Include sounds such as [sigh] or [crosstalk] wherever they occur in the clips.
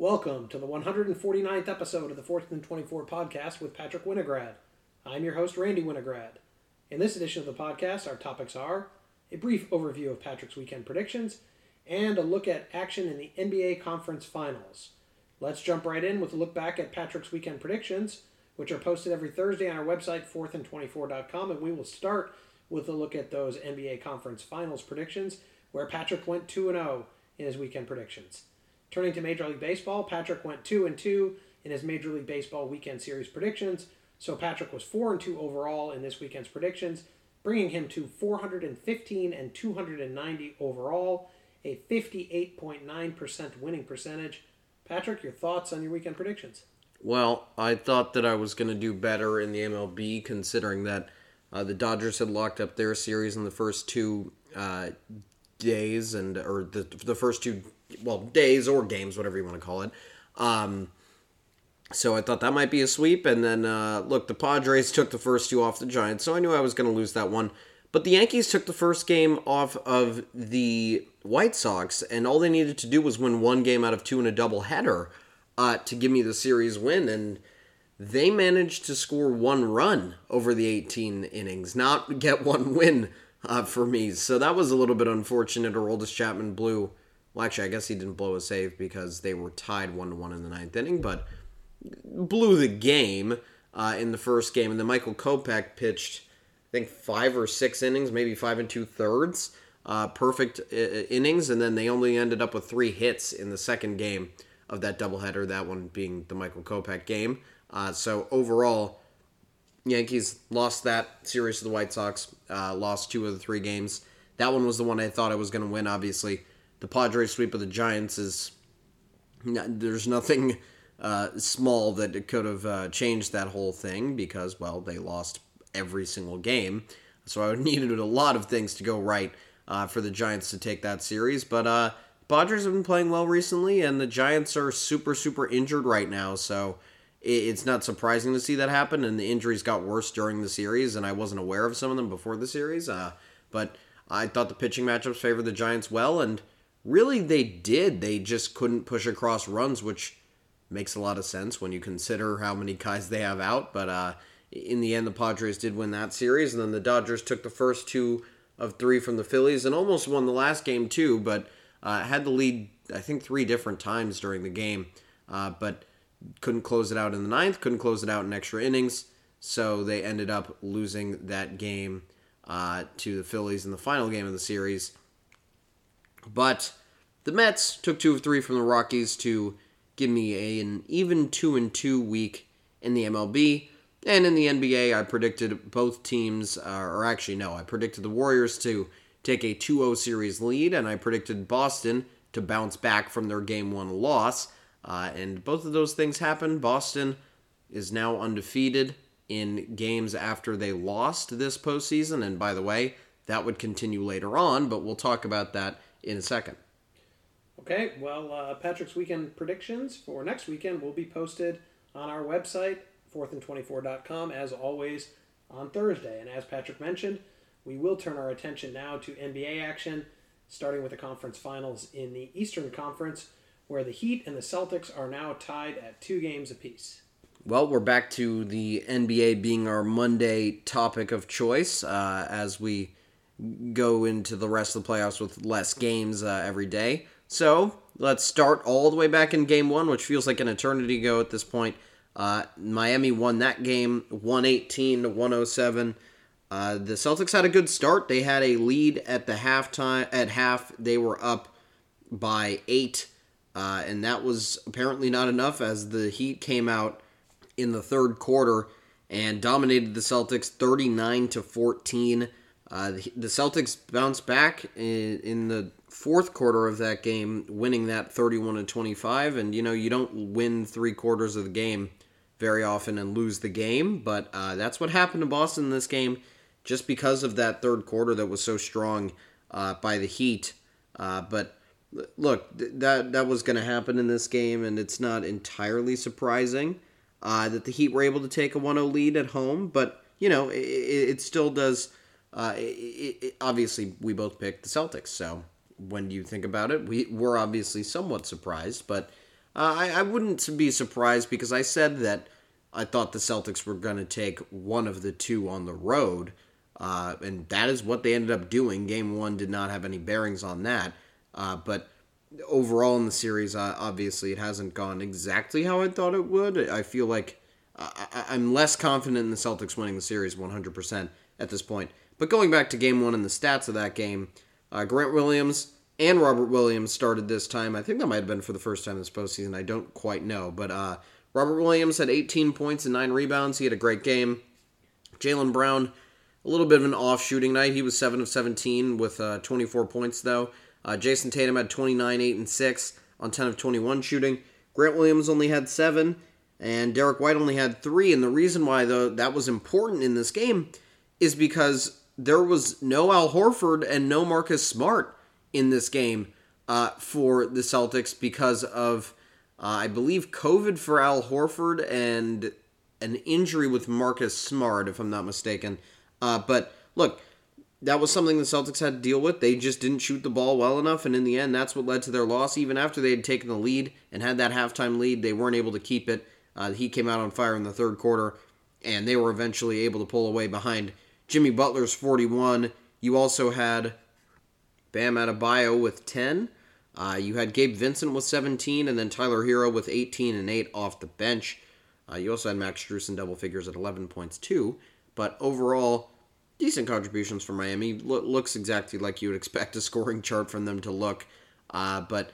Welcome to the 149th episode of the 4th and 24 podcast with Patrick Winograd. I'm your host, Randy Winograd. In this edition of the podcast, our topics are a brief overview of Patrick's weekend predictions and a look at action in the NBA Conference Finals. Let's jump right in with a look back at Patrick's weekend predictions, which are posted every Thursday on our website, 4thand24.com, and we will start with a look at those NBA Conference Finals predictions, where Patrick went 2 0 in his weekend predictions. Turning to Major League Baseball, Patrick went 2 and 2 in his Major League Baseball weekend series predictions. So Patrick was 4 and 2 overall in this weekend's predictions, bringing him to 415 and 290 overall, a 58.9% winning percentage. Patrick, your thoughts on your weekend predictions? Well, I thought that I was going to do better in the MLB considering that uh, the Dodgers had locked up their series in the first two uh, days and or the the first two well days or games, whatever you want to call it. Um, so I thought that might be a sweep, and then uh, look, the Padres took the first two off the Giants, so I knew I was going to lose that one. But the Yankees took the first game off of the White Sox, and all they needed to do was win one game out of two in a doubleheader uh, to give me the series win, and they managed to score one run over the 18 innings, not get one win uh, for me. So that was a little bit unfortunate. Aroldis Chapman blew. Well, actually, I guess he didn't blow a save because they were tied one to one in the ninth inning, but blew the game uh, in the first game. And then Michael Kopech pitched, I think, five or six innings, maybe five and two thirds, uh, perfect uh, innings. And then they only ended up with three hits in the second game of that doubleheader, that one being the Michael Kopech game. Uh, so overall, Yankees lost that series to the White Sox, uh, lost two of the three games. That one was the one I thought I was going to win, obviously. The Padres sweep of the Giants is. There's nothing uh, small that could have uh, changed that whole thing because, well, they lost every single game. So I [laughs] needed a lot of things to go right uh, for the Giants to take that series. But uh, Padres have been playing well recently, and the Giants are super, super injured right now. So it's not surprising to see that happen. And the injuries got worse during the series, and I wasn't aware of some of them before the series. Uh, but I thought the pitching matchups favored the Giants well, and really they did. They just couldn't push across runs, which makes a lot of sense when you consider how many guys they have out. But uh, in the end, the Padres did win that series, and then the Dodgers took the first two of three from the Phillies and almost won the last game too, but uh, had the lead I think three different times during the game, uh, but couldn't close it out in the ninth, couldn't close it out in extra innings, so they ended up losing that game uh, to the Phillies in the final game of the series. But the Mets took two of three from the Rockies to give me a, an even two and two week in the MLB. And in the NBA, I predicted both teams, uh, or actually, no, I predicted the Warriors to take a 2 0 series lead, and I predicted Boston to bounce back from their game one loss. Uh, and both of those things happened. Boston is now undefeated in games after they lost this postseason. And by the way, that would continue later on, but we'll talk about that in a second. Okay, well, uh, Patrick's weekend predictions for next weekend will be posted on our website, 4thand24.com, as always on Thursday. And as Patrick mentioned, we will turn our attention now to NBA action, starting with the conference finals in the Eastern Conference, where the Heat and the Celtics are now tied at two games apiece. Well, we're back to the NBA being our Monday topic of choice uh, as we go into the rest of the playoffs with less games uh, every day. So let's start all the way back in game one, which feels like an eternity ago at this point. Uh, Miami won that game 118 to 107. Uh, the Celtics had a good start. They had a lead at the halftime. At half, they were up by eight, uh, and that was apparently not enough as the Heat came out in the third quarter and dominated the Celtics 39 to 14. Uh, the, Celtics bounced back in, in, the fourth quarter of that game, winning that 31 to 25. And you know, you don't win three quarters of the game very often and lose the game, but uh, that's what happened to Boston in this game, just because of that third quarter that was so strong uh, by the Heat. Uh, but look, th- that that was going to happen in this game, and it's not entirely surprising uh, that the Heat were able to take a 1-0 lead at home. But you know, it, it still does. Uh, it, it, obviously, we both picked the Celtics, so when you think about it, we were obviously somewhat surprised, but Uh, I, I wouldn't be surprised because I said that I thought the Celtics were going to take one of the two on the road, uh, and that is what they ended up doing. Game one did not have any bearings on that, uh, but overall in the series, uh, obviously it hasn't gone exactly how I thought it would. I feel like I, am less confident in the Celtics winning the series 100% at this point. But going back to game one and the stats of that game, uh, Grant Williams and Robert Williams started this time. I think that might have been for the first time this postseason. I don't quite know. But uh, Robert Williams had 18 points and 9 rebounds. He had a great game. Jaylen Brown, a little bit of an off shooting night. He was 7 of 17 with uh, 24 points, though. Uh, Jayson Tatum had 29, 8, and 6 on 10 of 21 shooting. Grant Williams only had 7, and Derrick White only had 3. And the reason why, though, that was important in this game is because there was no Al Horford and no Marcus Smart in this game uh, for the Celtics because of, uh, I believe, COVID for Al Horford and an injury with Marcus Smart, if I'm not mistaken. Uh, but look, that was something the Celtics had to deal with. They just didn't shoot the ball well enough, and in the end, that's what led to their loss. Even after they had taken the lead and had that halftime lead, they weren't able to keep it. Uh, he came out on fire in the third quarter, and they were eventually able to pull away behind Jimmy Butler's 41. You also had Bam Adebayo with 10. Uh, you had Gabe Vincent with 17, and then Tyler Herro with 18 and 8 off the bench. Uh, you also had Max Strus in double figures at 11 points, too. But overall, decent contributions from Miami. Lo- looks exactly like you would expect a scoring chart from them to look. Uh, but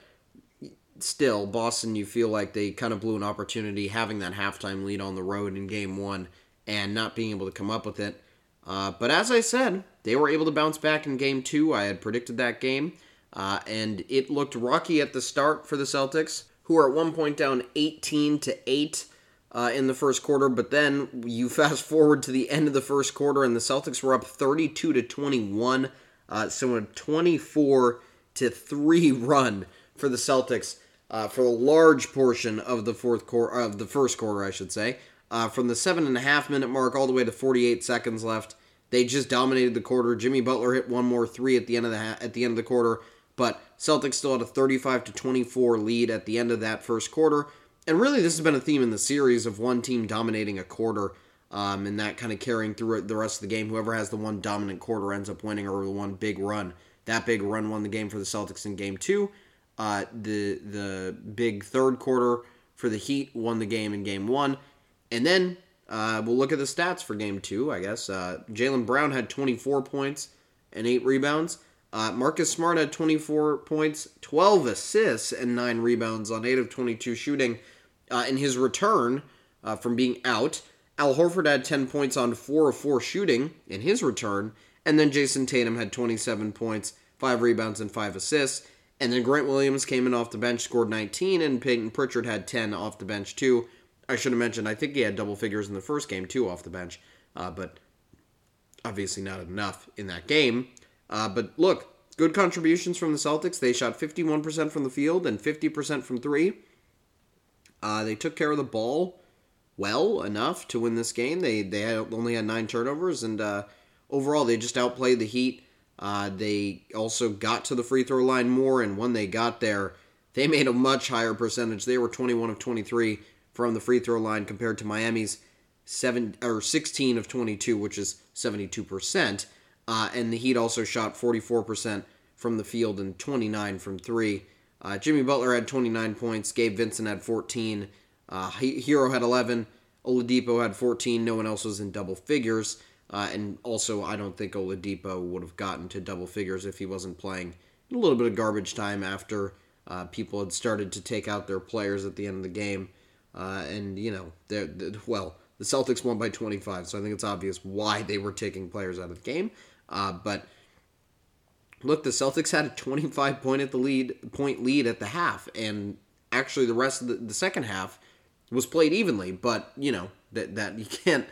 still, Boston, you feel like they kind of blew an opportunity having that halftime lead on the road in game one and not being able to come up with it. Uh, but as I said, they were able to bounce back in game two. I had predicted that game, uh, and it looked rocky at the start for the Celtics, who are at one point down 18 to 8 uh, in the first quarter. But then you [laughs] fast forward to the end of the first quarter, and the Celtics were up 32 to 21. Uh, so a 24 to 3 [laughs] run for the Celtics uh, for a large portion of the fourth quarter of the first quarter, I should say. Uh, from the seven and a half minute mark all the way to 48 seconds left, they just dominated the quarter. Jimmy Butler hit one more three at the end of the ha- at the end of the quarter, but Celtics still had a 35 to 24 lead at the end of that first quarter. And really, this has been a theme in the series of one team dominating a quarter, um, and that kind of carrying through the rest of the game. Whoever has the one dominant quarter ends up winning, or the one big run. That big run won the game for the Celtics in Game Two. Uh, the the big third quarter for the Heat won the game in Game One, and then uh, we'll look at the stats for game two, I guess. Uh, Jaylen Brown had 24 points and 8 rebounds. Uh, Marcus Smart had 24 points, 12 assists, and 9 rebounds on 8 of 22 shooting. Uh, in his return uh, from being out, Al Horford had 10 points on 4 of 4 shooting in his return. And then Jayson Tatum had 27 points, 5 rebounds, and 5 assists. And then Grant Williams came in off the bench, scored 19, and Payton Pritchard had 10 off the bench too. I should have mentioned, I think he had double figures in the first game too off the bench, uh, but obviously not enough in that game. Uh, but look, good contributions from the Celtics. They shot 51% from the field and 50% from three. Uh, they took care of the ball well enough to win this game. They they had, only had nine turnovers, and uh, overall they just outplayed the Heat. Uh, they also got to the free throw line more, and when they got there, they [laughs] made a much higher percentage. They were 21 of 23 from the free throw line compared to Miami's seven or 16 of 22, which is 72 percent. Uh, and the Heat also shot 44 percent from the field and 29 from three. Uh, Jimmy Butler had 29 points. Gabe Vincent had 14. Uh, Herro had 11. Oladipo had 14. No one else was in double figures. Uh, and also, I don't think Oladipo would have gotten to double figures if he wasn't playing a little bit of garbage time after uh, people had started to take out their players at the end of the game. Uh, and, you know, they're, they're, well, the Celtics won by 25, so I think it's obvious why they were taking players out of the game. Uh, but look, the Celtics had a 25 point at the lead point lead at the half, and actually the rest of the, the second half was played evenly. But you know that that you can't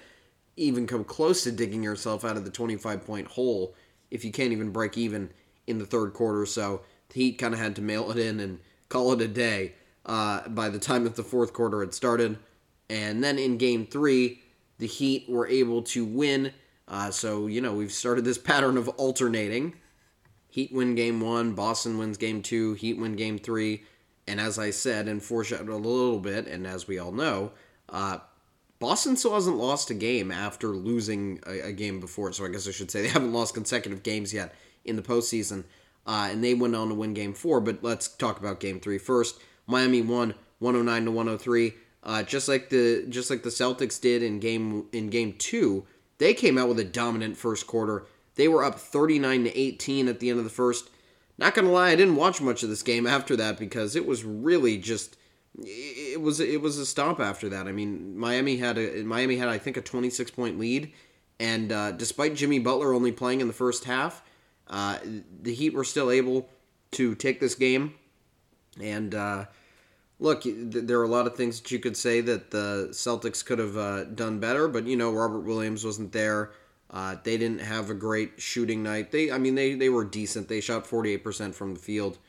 even come close to digging yourself out of the 25 point hole if you can't even break even in the third quarter. So the Heat kind of had to mail it in and call it a day uh, by the time that the fourth quarter had started. And then in game three, the Heat were able to win. Uh, so, you know, we've started this [laughs] pattern of alternating. Heat win game one, Boston wins game two, Heat win game three. And as I said and foreshadowed a little bit, and as we all know, uh, Boston still hasn't lost a game after losing a, a, game before. So I guess I should say they [laughs] haven't lost consecutive games yet in the postseason. Uh, and they went on to win game four. But let's talk about game three first. Miami won 109 to 103. Uh, just like the just like the Celtics did in game in game two, they came out with a dominant first quarter. They were up 39 to 18 at the end of the first. Not gonna lie, I didn't watch much of this game after that because it was really just it was it was a stomp after that. I mean, Miami had a Miami had I think a 26 point lead, and uh, despite Jimmy Butler only playing in the first half, uh, the Heat were still able to take this game. And uh, look, there are a lot of things that you could say that the Celtics could have uh, done better, but you know Robert Williams wasn't there. Uh, they didn't have a great shooting night. They, I mean, they they were decent. They shot 48% from the field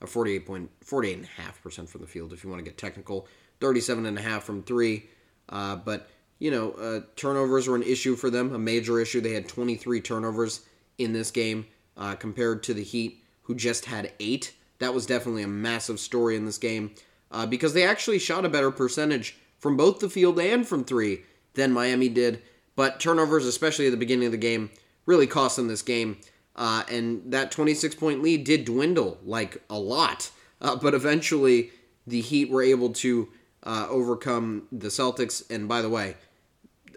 a 48 point 48.5% from the field if you want to get technical 37.5 from three uh, but you know uh, turnovers were an issue for them a major issue they had 23 turnovers in this game uh, compared to the heat who just had eight that was definitely a massive story in this game uh, because they actually shot a better percentage from both the field and from three than miami did but turnovers especially at the beginning of the game really cost them this game uh, and that 26 point lead did dwindle like a lot. Uh, but eventually, the Heat were able to uh, overcome the Celtics. And by the way,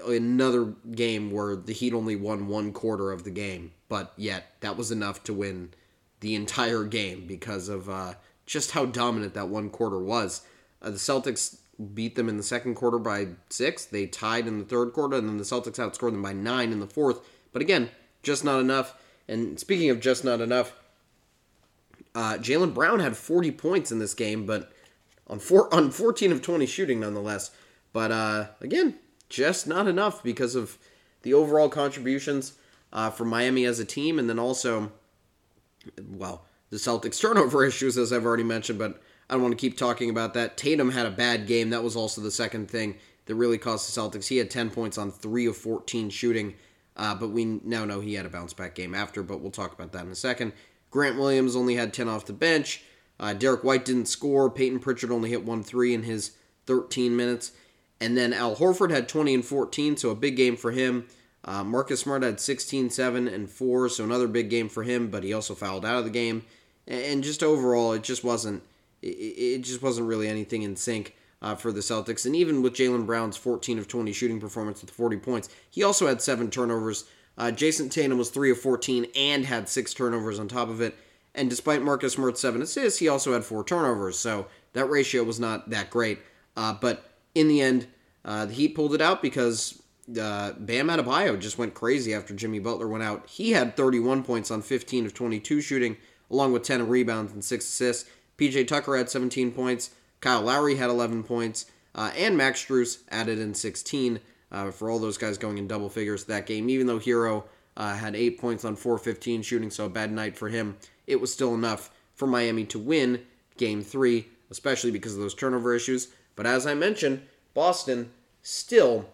another game where the Heat only won one quarter of the game, but yet that was enough to win the entire game because of uh, just how dominant that one quarter was. Uh, the Celtics beat them in the second quarter by six. They tied in the third quarter, and then the Celtics outscored them by nine in the fourth. But again, just not enough. And speaking of just not enough, uh, Jaylen Brown had 40 points in this game, but on four on 14 of 20 shooting nonetheless. But uh, again, just not enough because of the overall contributions uh, from Miami as a team, and then also, well, the Celtics turnover [laughs] issues, as I've already mentioned. But I don't want to keep talking about that. Tatum had a bad game. That was also the second thing that really cost the Celtics. He had 10 points on three of 14 shooting. Uh, but we now know he had a bounce back game after, but we'll talk about that in a second. Grant Williams only had 10 off the bench. Uh, Derrick White didn't score. Payton Pritchard only hit 1 3 in his 13 minutes. And then Al Horford had 20 and 14, so a big game for him. Uh, Marcus Smart had 16, 7, and 4, so another big game for him, but he also fouled out of the game. And just overall, it just wasn't it just wasn't really anything in sync uh, for the Celtics. And even with Jaylen Brown's 14 of 20 shooting performance with 40 points, he also had seven turnovers. Uh, Jayson Tatum was 3 of 14 and had six turnovers on top of it. And despite Marcus Smart's seven assists, he also had four turnovers. So that ratio was not that great. Uh, but in the end, uh, the Heat pulled it out because uh, Bam Adebayo just went crazy after Jimmy Butler went out. He had 31 points on 15 of 22 shooting, along with 10 rebounds and 6 assists. PJ Tucker had 17 points. Kyle Lowry had 11 points, uh, and Max Strus added in 16 uh, for all those guys going in double figures that game. Even though Herro uh, had 8 points on 415 shooting, so a bad night for him, it was still enough for Miami to win game three, especially because of those turnover issues. But as I mentioned, Boston still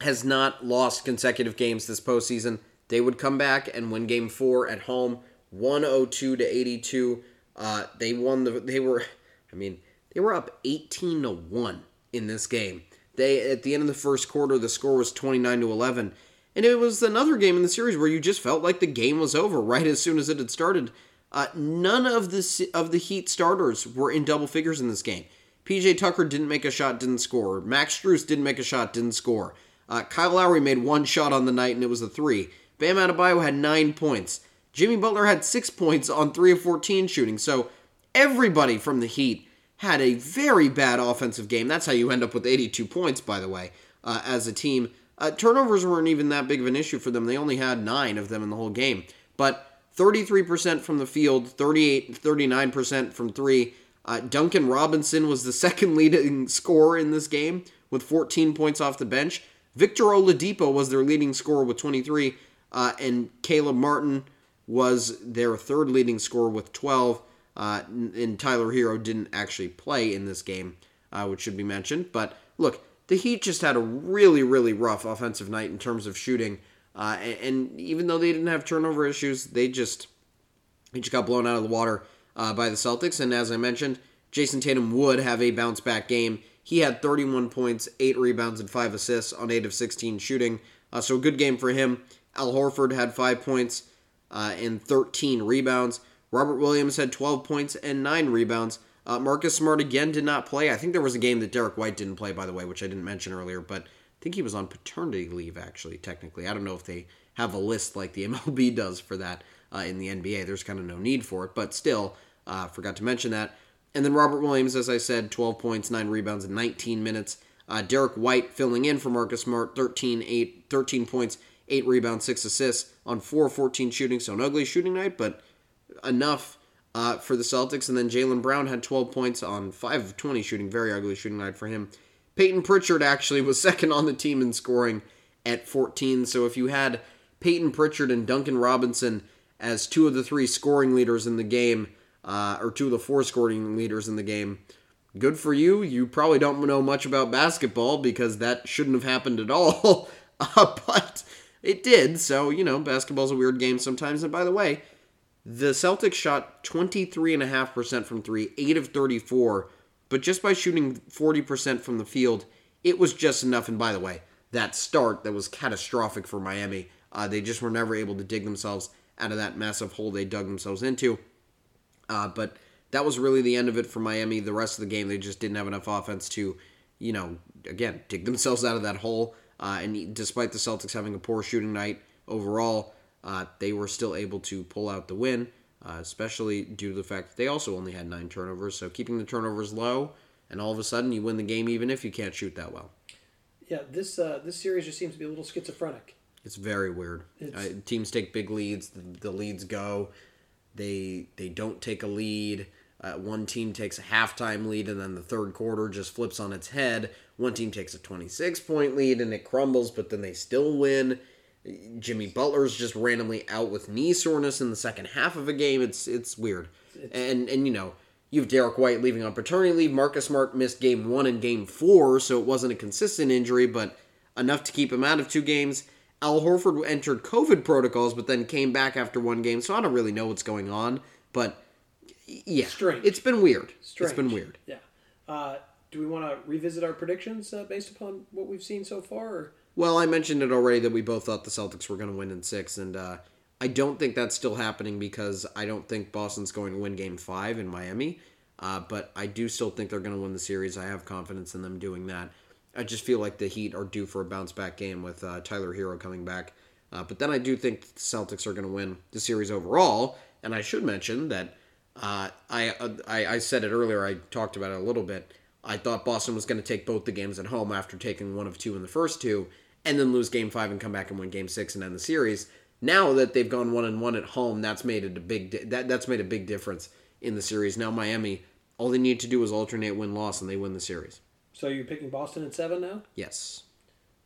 has not lost consecutive games this postseason. They would come back and win game four at home, 102 to 82. Uh, they won the. They were, I mean, they were up 18 to 1 in this game. They at the end of the first quarter the score was 29 to 11 and it was another game in the series where you just felt like the game was over [laughs] right as soon as it had started. Uh, none of the of the Heat starters were in double figures in this game. PJ Tucker didn't make a shot, didn't score. Max Strus didn't make a shot, didn't score. Uh, Kyle Lowry made one shot on the night, and it was a three. Bam Adebayo had nine points. Jimmy Butler had six [laughs] points on three of 14 shooting. So everybody from the Heat had a very bad offensive game. That's how you end up with 82 points, by the way, uh, as a team. Uh, turnovers weren't even that big of an issue for them. They only had nine of them in the whole game. But 33% from the field, 38, 39% from three. Uh, Duncan Robinson was the [laughs] second leading scorer in this game with 14 points off the bench. Victor Oladipo was their leading scorer with 23, uh, and Caleb Martin was their third leading scorer with 12. Uh, and Tyler Herro didn't actually play in this game, uh, which should be mentioned. But look, the Heat just had a really, really rough offensive night in terms of shooting. Uh, and, and, even though they didn't have turnover issues, they just they just got blown out of the water uh, by the Celtics. And as I mentioned, Jayson Tatum would have a bounce back game. He had 31 points, 8 rebounds, and 5 assists on 8 of 16 shooting. Uh, so a good game for him. Al Horford had 5 points uh, and 13 rebounds. Robert Williams had 12 points and 9 rebounds. Uh, Marcus Smart again did not play. I think there was a game that Derrick White didn't play, by the way, which I didn't mention earlier, but I think he was on paternity leave, actually, technically. I don't know if they have a list like the [laughs] MLB does for that uh, in the NBA. There's kind of no need for it, but still, uh, forgot to mention that. And then Robert Williams, as I said, 12 points, 9 rebounds in 19 minutes. Uh, Derrick White filling in for Marcus Smart, 13, 8, 13 points, 8 rebounds, 6 assists on 4 14 shooting. So an ugly shooting night, but enough uh, for the Celtics. And then Jaylen Brown had 12 points on 5 of 20 shooting. Very ugly shooting night for him. Payton Pritchard actually [laughs] was second on the team in scoring at 14. So if you had Payton Pritchard and Duncan Robinson as two of the three scoring leaders in the game, uh, or two of the four scoring leaders in the game, good for you. You probably don't know much about basketball because that shouldn't have happened at all. [laughs] uh, but it did. So, you know, basketball's a weird game sometimes. And by the way, the Celtics shot 23.5% from three, 8 of 34, but just by shooting 40% from the field, it was just enough. And by the way, that start that was catastrophic for Miami, uh, they just were never able to dig themselves out of that massive hole they dug themselves into. Uh, but that was really the end of it for Miami. The rest of the game, they just didn't have enough offense to, you know, again, dig themselves out of that hole. Uh, and despite the Celtics having a poor shooting night overall, uh, they were still able to pull out the win, uh, especially due to the fact that they also only had nine turnovers. So keeping the turnovers low, and all of a sudden you win the game even if you can't shoot that well. Yeah, this uh, this series just seems to be a little schizophrenic. It's very weird. Uh, teams take big leads. The, the, leads go. They they don't take a lead. Uh, one team takes a halftime lead, and then the third quarter just flips on its head. One team takes a 26 point lead, and it crumbles, but then they still win. Jimmy Butler's just randomly out with knee soreness in the second half of a game. It's it's weird. It's, and and you know you have Derrick White leaving on paternity leave. Marcus Smart missed game one and game four, so it wasn't a consistent injury, but enough to keep him out of two games. Al Horford entered COVID protocols, but then came back after one game, so I don't really know what's going on. But yeah, Strange. it's been weird. Strange. It's been weird. Yeah. Uh, do we want to revisit our predictions uh, based upon what we've seen so far? Or? Well, I mentioned it already that we both thought the Celtics were going to win in six, and uh, I don't think that's still happening because I don't think Boston's going to win Game Five in Miami. Uh, but I do still think they're going to win the series. I have confidence in them doing that. I just feel like the Heat are due for a bounce back game with uh, Tyler Herro coming back. Uh, but then I do think the Celtics are going to win the series overall. And I should mention that uh, I, uh, I, I said it earlier. I talked about it a little bit. I thought Boston was going to take both the games at home after taking one of two in the first two, and then lose Game Five and come back and win Game Six and end the series. Now that they've gone one and one at home, that's made it a big di- that that's made a big difference in the series. Now Miami, all they need to do is alternate win loss, and they win the series. So you're picking Boston at seven now? Yes.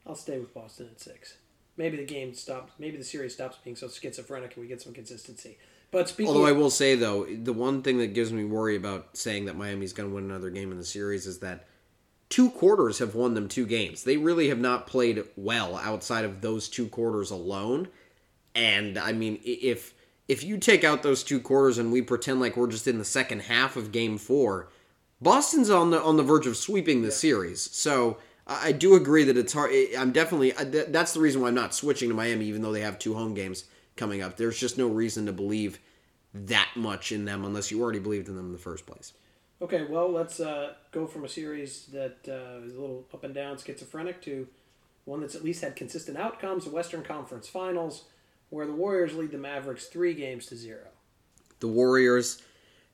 I'll stay with Boston at six. Maybe the game stops. Maybe the series stops being so schizophrenic, and we get some consistency. But speaking, although I will say though, the one thing that gives me worry about saying that Miami's going to win another game in the series is that two quarters have won them two games. They really have not played well outside of those two quarters alone. And I mean, if if you take out those two quarters and we pretend like we're just in the second half of Game Four, Boston's on the on the verge of sweeping the yeah. series. So I do agree that it's hard. I'm definitely that's the reason why I'm not switching to Miami, even though they have two home games coming up. There's just no reason to believe that much in them unless you already believed in them in the first place. Okay, well, let's uh, go from a series that uh, is a little up and down, schizophrenic, to one that's at least had consistent outcomes. The Western Conference Finals, where the Warriors lead the Mavericks three games to zero. The Warriors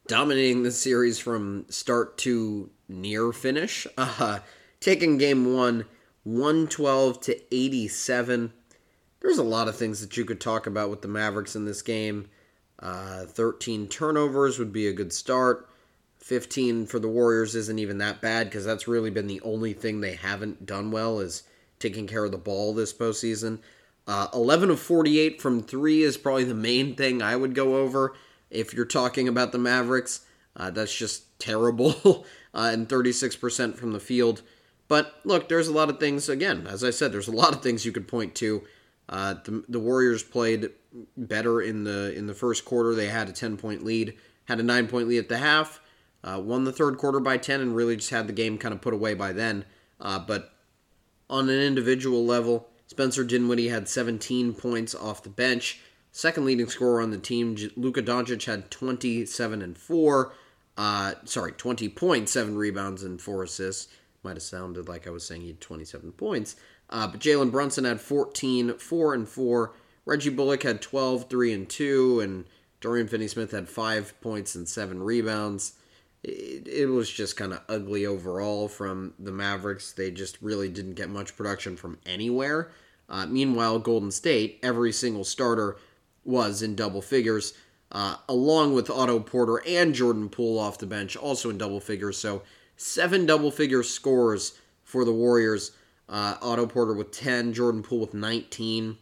dominating the series from start to near finish. [laughs] Uh, taking game one, 112 to 87. There's a lot of things that you could talk about with the Mavericks in this game. Uh, 13 turnovers would be a good start. 15 for the Warriors isn't even that bad because that's really been the only thing they haven't done well is taking care of the ball this postseason. Uh, 11 of 48 from three is probably the main thing I would go over if you're talking about the Mavericks. Uh, that's just terrible. [laughs] uh, and 36% from the field. But look, there's a lot of things. Again, as I said, there's a lot of things you could point to. Uh, the, the Warriors played better in the in the first quarter. They had a 10 point lead, had a nine point lead at the half. uh, won the third quarter by 10 and really just had the game kind of put away by then. Uh, but on an individual level, Spencer Dinwiddie had 17 points off the bench. Second leading scorer on the team, Luka Doncic had 27 and 4. Uh, sorry, 20 points, 7 rebounds, and 4 assists. Might have sounded like I was saying he had 27 points. Uh, but Jalen Brunson had 14, 4 and 4. Reggie Bullock had 12, 3 and 2. And Dorian Finney Smith had 5 points and 7 rebounds. It, it was just kind of ugly overall from the Mavericks. They just really didn't get much production from anywhere. Uh, meanwhile, Golden State, every single starter was in double figures, uh, along with Otto Porter and Jordan Poole off the bench, also in double figures. So, seven double figure scores for the Warriors. Uh, Otto Porter with 10, Jordan Poole with 19,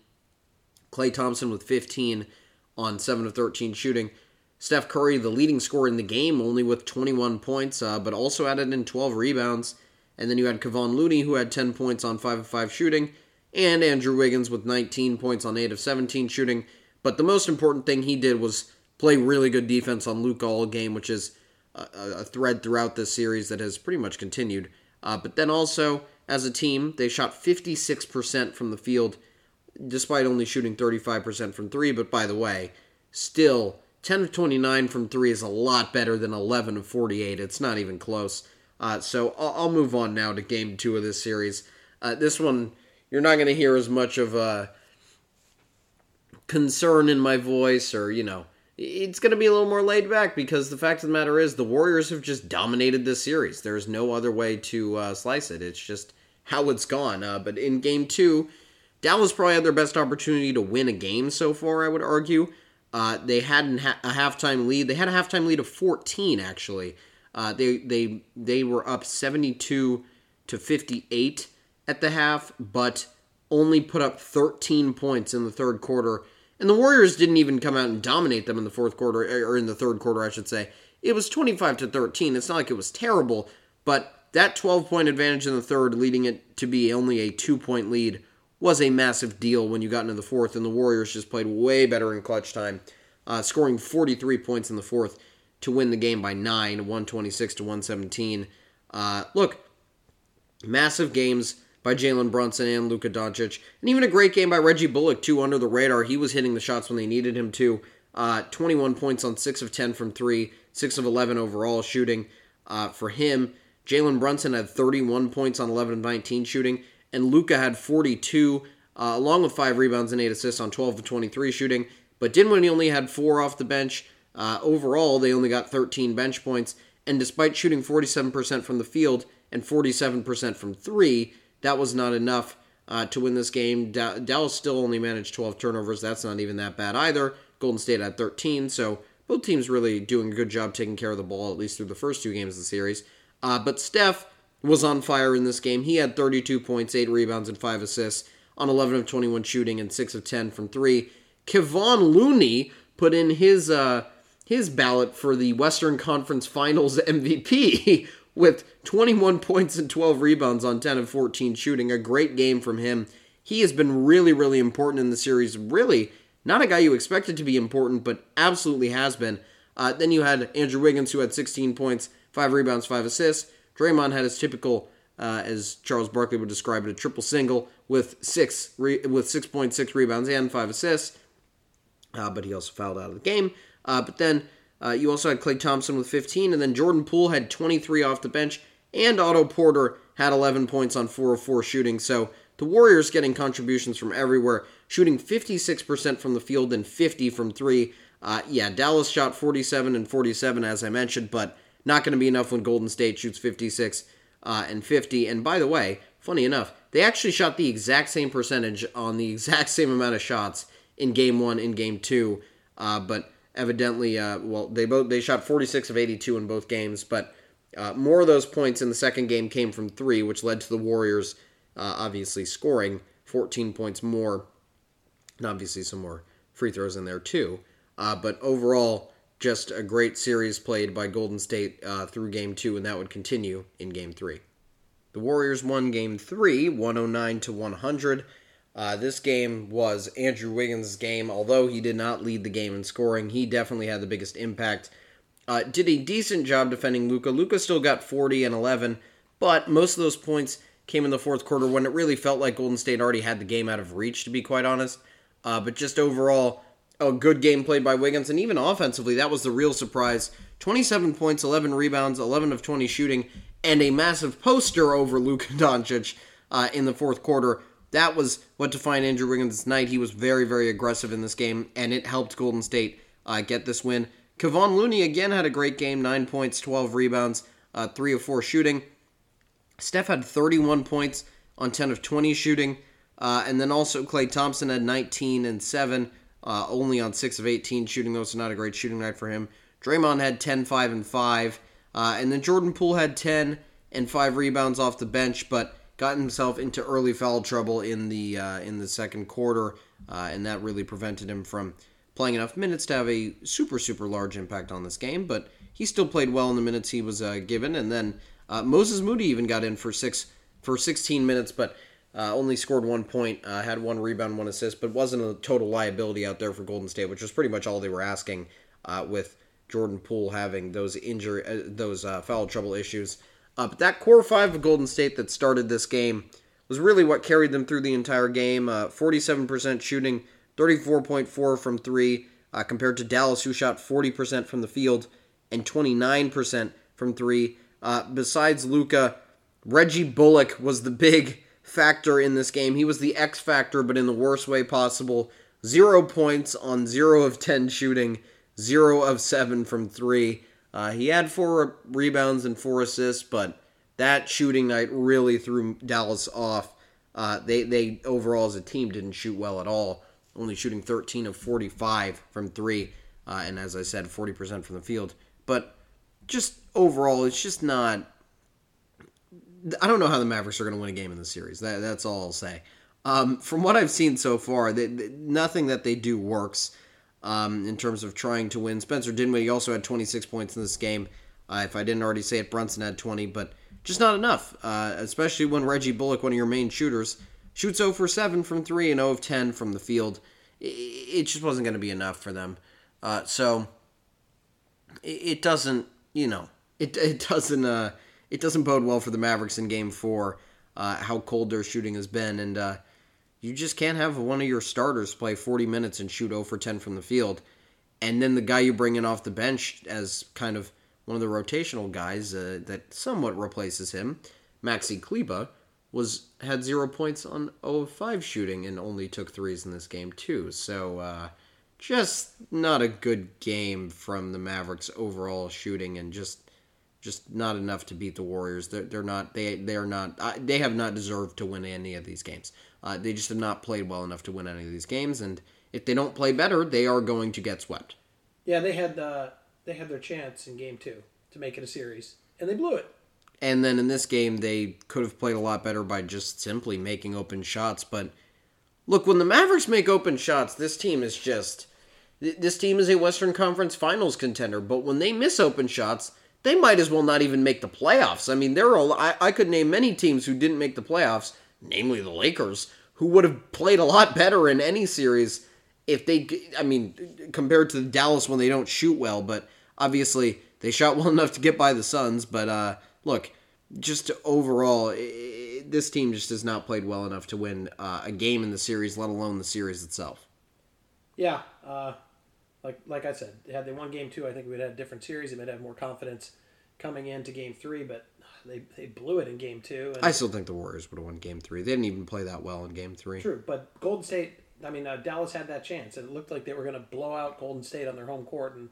Klay Thompson with 15 on 7 of 13 shooting. Steph Curry, the leading scorer in the game, only with 21 points, uh, but also added in 12 rebounds. And then you had Kevon Looney, who had 10 points on 5 of 5 shooting, and Andrew Wiggins with 19 points on 8 of 17 shooting. But the most important thing he did was play really good defense on Luke all game, which is a, a thread throughout this series that has pretty much continued. Uh, but then also, as a team, they shot 56% from the field, despite only shooting 35% from three. But by the way, still 10 of 29 from three is a lot better than 11 of 48. It's not even close. Uh, so I'll, I'll, move on now to game two of this series. Uh, this one, you're not going to hear as much of a concern in my voice or, you know, it's going to be a little more laid back because the fact of the matter is the Warriors have just dominated this series. There's no other way to uh, slice it. It's just how it's gone. Uh, but in game two, Dallas probably had their best opportunity to win a game so far, I would argue. Uh, they had a halftime lead. They had a halftime lead of 14, actually. Uh, they they they were up 72 to 58 at the half, but only put up 13 points in the third quarter and the Warriors didn't even come out and dominate them in the fourth quarter, or in the third quarter, I should say. It was 25 to 13. It's not like it was terrible, but that 12 point advantage in the third, leading it to be only a two point lead, was a massive deal when you got into the fourth, and the Warriors just played way better in clutch time, uh, scoring 43 points in the fourth to win the game by 9, 126 to 117. Uh, look, massive games by Jalen Brunson and Luka Doncic. And even a great game by Reggie Bullock, too, under the radar. He was hitting the shots when they needed him to. Uh, 21 points on 6 of 10 from 3, 6 of 11 overall shooting uh, for him. Jalen Brunson had 31 points on 11 of 19 shooting, and Luka had 42, uh, along with 5 rebounds and 8 assists on 12 of 23 shooting. But Dinwiddie only had 4 off the bench. Uh, overall, they only got 13 bench points, and despite shooting 47% from the field and 47% from 3, that was not enough uh, to win this game. Da- Dallas still only managed 12 turnovers. That's not even that bad either. Golden State had 13, so both teams really doing a good job taking care of the ball, at least through the first two games of the series. Uh, but Steph was on fire in this game. He had 32 points, 8 rebounds, and 5 assists on 11 of 21 shooting and 6 of 10 from 3. Kevon Looney put in his uh, his ballot for the Western Conference Finals [laughs] MVP with 21 points and 12 rebounds on 10 of 14 shooting. A great game from him. He has been really, really important in the series. Really, not a guy you expected to be important, but absolutely has been. Uh, then you had Andrew Wiggins, who had 16 points, 5 rebounds, 5 assists. Draymond had his typical, uh, as Charles Barkley would describe it, a triple single with six re- with 6.6 rebounds and 5 assists. Uh, but he also fouled out of the game. Uh, but then uh, you also had Klay Thompson with 15, and then Jordan Poole had 23 off the bench, and Otto Porter had 11 points on 4 of 4 shooting. So the Warriors getting contributions from everywhere, shooting 56% from the field and 50 from 3. Uh, yeah, Dallas shot 47 and 47, as I mentioned, but not going to be enough when Golden State shoots 56 uh, and 50. And by the way, funny enough, they actually shot the exact same percentage on the [laughs] exact same amount of shots in game one, in game two. Uh, but evidently, uh, well, they both they shot 46 of 82 in both games, but uh, more of those points in the second game came from three, which led to the Warriors uh, obviously scoring 14 points more, and obviously some more free throws in there too. Uh, but overall, just a great series played by Golden State uh, through game two, and that would continue in game three. The Warriors won game three, 109 to 100. Uh, this game was Andrew Wiggins' game. Although he did not lead the game in scoring, he definitely had the biggest impact uh, did a decent job defending Luka. Luka still got 40 and 11, but most of those points came in the fourth quarter when it really felt like Golden State already had the game out of reach, to be quite honest. Uh, but just overall, a good game played by Wiggins, and even offensively, that was the real surprise. 27 points, 11 rebounds, 11 of 20 shooting, and a massive poster over Luka [laughs] Doncic uh, in the fourth quarter. That was what defined Andrew Wiggins' night. He was very, very aggressive in this game, and it helped Golden State uh, get this win. Kevon Looney again had a great game 9 points, 12 rebounds, uh, 3 of 4 shooting. Steph had 31 points on 10 of 20 shooting. Uh, and then also Klay Thompson had 19 and 7, uh, only on 6 of 18 shooting, though, so not a great shooting night for him. Draymond had 10, 5, and 5. Uh, and then Jordan Poole had 10 and 5 rebounds off the bench, but got himself into early foul trouble in the uh, in the second quarter, uh, and that really prevented him from playing enough minutes to have a super, super large impact on this game. But he still played well in the minutes he was uh, given. And then Moses Moody even got in for six for 16 minutes, but uh, only scored one point, uh, had one rebound, one assist, but wasn't a total liability out there for Golden State, which was pretty much all they were asking uh, with Jordan Poole having those injury, uh, those uh, foul trouble issues. Uh, but that core five of Golden State that started this game was really what carried them through the entire game. Uh, 47% shooting, 34.4 from three, uh, compared to Dallas, who shot 40% from the field and 29% from three. Uh, besides Luka, Reggie Bullock was the big factor in this game. He was the X factor, but in the worst way possible. Zero points on zero of 10 shooting, zero of seven from three. Uh, he had four rebounds and four assists, but that shooting night really threw Dallas off. Uh, they, they overall as a team didn't shoot well at all, only shooting 13 of 45 from three, uh, and as I said, 40% from the field. But just overall, it's just not I don't know how the Mavericks are going to win a game in the series. That, that's all I'll say. Um, from what I've seen so far, they, they, nothing that they do works um, in terms of trying to win. Spencer Dinwiddie also had 26 points in this game. Uh, if I didn't already say it, Brunson had 20, but just not enough. Uh, especially when Reggie Bullock, one of your main shooters, shoots 0 for 7 from 3 and 0 of 10 from the field. It, just wasn't going to be enough for them. Uh, so it, it, doesn't, you know, it, it doesn't uh, it doesn't bode well for the Mavericks in Game Four. Uh, how cold their shooting has been, and uh, you just can't have one of your starters play 40 minutes and shoot 0 for 10 from the field, and then the guy you bring in off the bench as kind of one of the rotational guys uh, that somewhat replaces him, Maxi Kleber, was had zero points on 0 of 5 shooting and only took threes in this game too. So uh, just not a good game from the Mavericks overall shooting, and just just not enough to beat the Warriors. They're, they're not they they are not they have not deserved to win any of these games. Uh, they just have not played well enough to win any of these games, and if they don't play better, they are going to get swept. Yeah, they had uh, they had their chance in Game Two to make it a series, and they blew it. And then in this game, they could have played a lot better by just simply making open shots. But look, when the Mavericks make open shots, this team is just this team is a Western Conference Finals contender. But when they miss open shots they might as well not even make the playoffs. I mean, there are I, I could name many teams who didn't make the playoffs, namely the Lakers, who would have played a lot better in any series if they. I mean, compared to Dallas when they don't shoot well, but obviously they shot well [laughs] enough to get by the Suns. But uh, look, just overall, it, this team just has not played well enough to win uh, a game in the series, let alone the series itself. Yeah, uh, like like I said, had they won game two, I think we'd have a different series. They might have more confidence coming into game three, but they, they blew it in game two. I still think the Warriors would have won game three. They didn't even play that well in game three. True, but Golden State, I mean, uh, Dallas had that chance, and it looked like they were going to blow out Golden State on their home court. And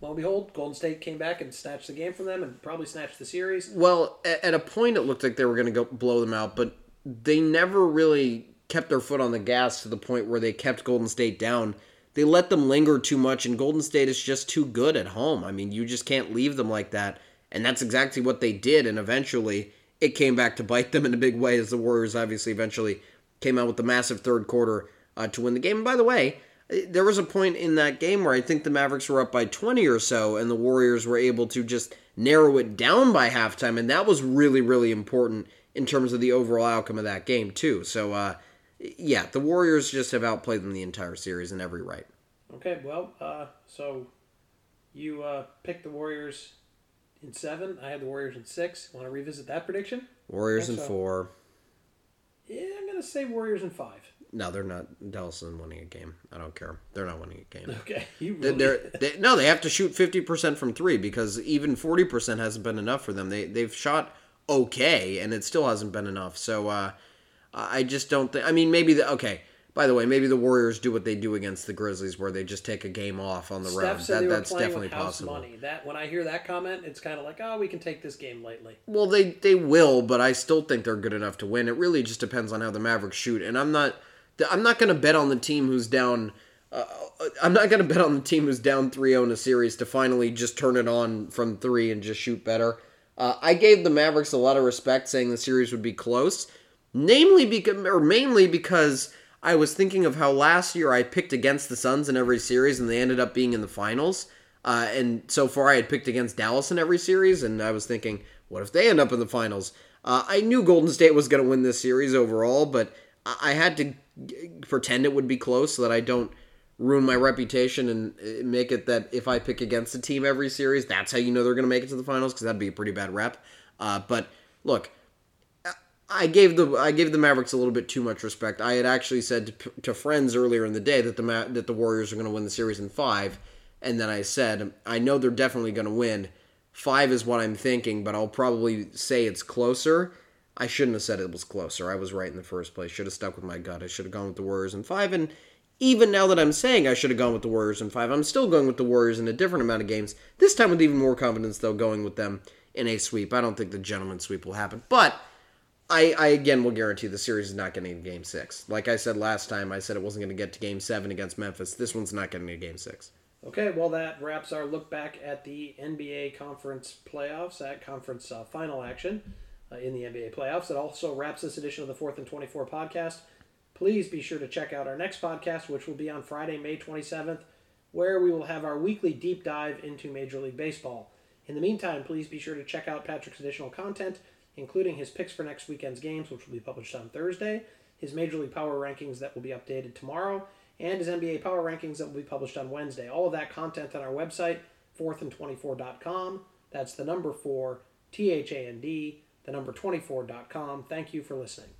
lo and behold, Golden State came back and snatched the game from them and probably snatched the series. Well, at a point, it looked like they were going to go blow them out, but they never really kept their foot on the gas to the point where they kept Golden State down they let them linger too much, and Golden State is just too good at home. I mean, you just can't leave them like that. And that's exactly what they did, and eventually it came back to bite them in a big way as the Warriors obviously eventually came out with the massive third quarter uh, to win the game. And by the way, there was a point in that game where I think the Mavericks were up by 20 or so, and the Warriors were able to just narrow it down by halftime, and that was really, really important in terms of the overall outcome of that game, too. So, uh, yeah, the Warriors just have outplayed them the entire series in every right. Okay, well, uh, so You uh, picked the Warriors in seven. I had the Warriors in six. Want to revisit that prediction? Warriors in so. four. Yeah, I'm gonna say Warriors in five. No, they're not. Dallas isn't winning a game. I don't care. They're not winning a game. [laughs] Okay, you really. They're, they, no, they have to shoot fifty percent from three because even forty percent hasn't been enough for them. They they've shot okay, and it still hasn't been enough. So uh, I just don't think. I mean, maybe the okay. By the way, maybe the Warriors do what they do against the Grizzlies, where they just take a game off on the Steph road. said That, they were that's playing definitely with house possible. money. That when I hear that comment, it's kind of like, oh, we can take this game lightly. Well, they they will, but I still think they're good enough to win. It really just depends on how the Mavericks shoot, and I'm not I'm not going to bet on the team who's down. Uh, I'm not going to bet on the team who's down 3-0 in a series to finally just turn it on from three and just shoot better. Uh, I gave the Mavericks a lot of respect, saying the series would be close, namely because or mainly because I was thinking of how last year I picked against the Suns in every series and they ended up being in the finals. Uh, and so far I had picked against Dallas in every series, and I was thinking, what if they end up in the finals? Uh, I knew Golden State was going to win this series overall, but I had to pretend it would be close so that I don't ruin my reputation and uh, make it that if I pick against a team every series, that's how you know they're going to make it to the finals because that'd be a pretty bad rep. Uh, but look, I gave the I gave the Mavericks a little bit too much respect. I had actually said to, to friends earlier in the day that the Ma- that the Warriors are going to win the series in five, and then I said I know they're definitely going to win. Five is what I'm thinking, but I'll probably say it's closer. I shouldn't have said it was closer. I was right in the first place. Should have stuck with my gut. I should have gone with the Warriors in five. And even now that I'm saying I should have gone with the Warriors in five, I'm still going with the Warriors in a different amount of games. This time with even more confidence, though, going with them in a sweep. I don't think the gentleman sweep will happen, but I, I again will guarantee the series is not getting to game six. Like I said last time, I said it wasn't going to get to game seven against Memphis. This one's not getting to game six. Okay, well, that wraps our look back at the NBA conference playoffs, at conference uh, final action uh, in the NBA playoffs. It also wraps this edition of the 4th and 24 podcast. Please be sure to check out our next podcast, which will be on Friday, May 27th, where we will have our weekly deep dive into Major League Baseball. In the meantime, please be sure to check out Patrick's additional content, including his picks for next weekend's games, which will be published on Thursday, his Major League Power rankings that will be updated tomorrow, and his NBA Power rankings that will be published on Wednesday. All of that content on our website, 4thand24.com. That's the number 4, T H A N D, the number 24.com. Thank you for listening.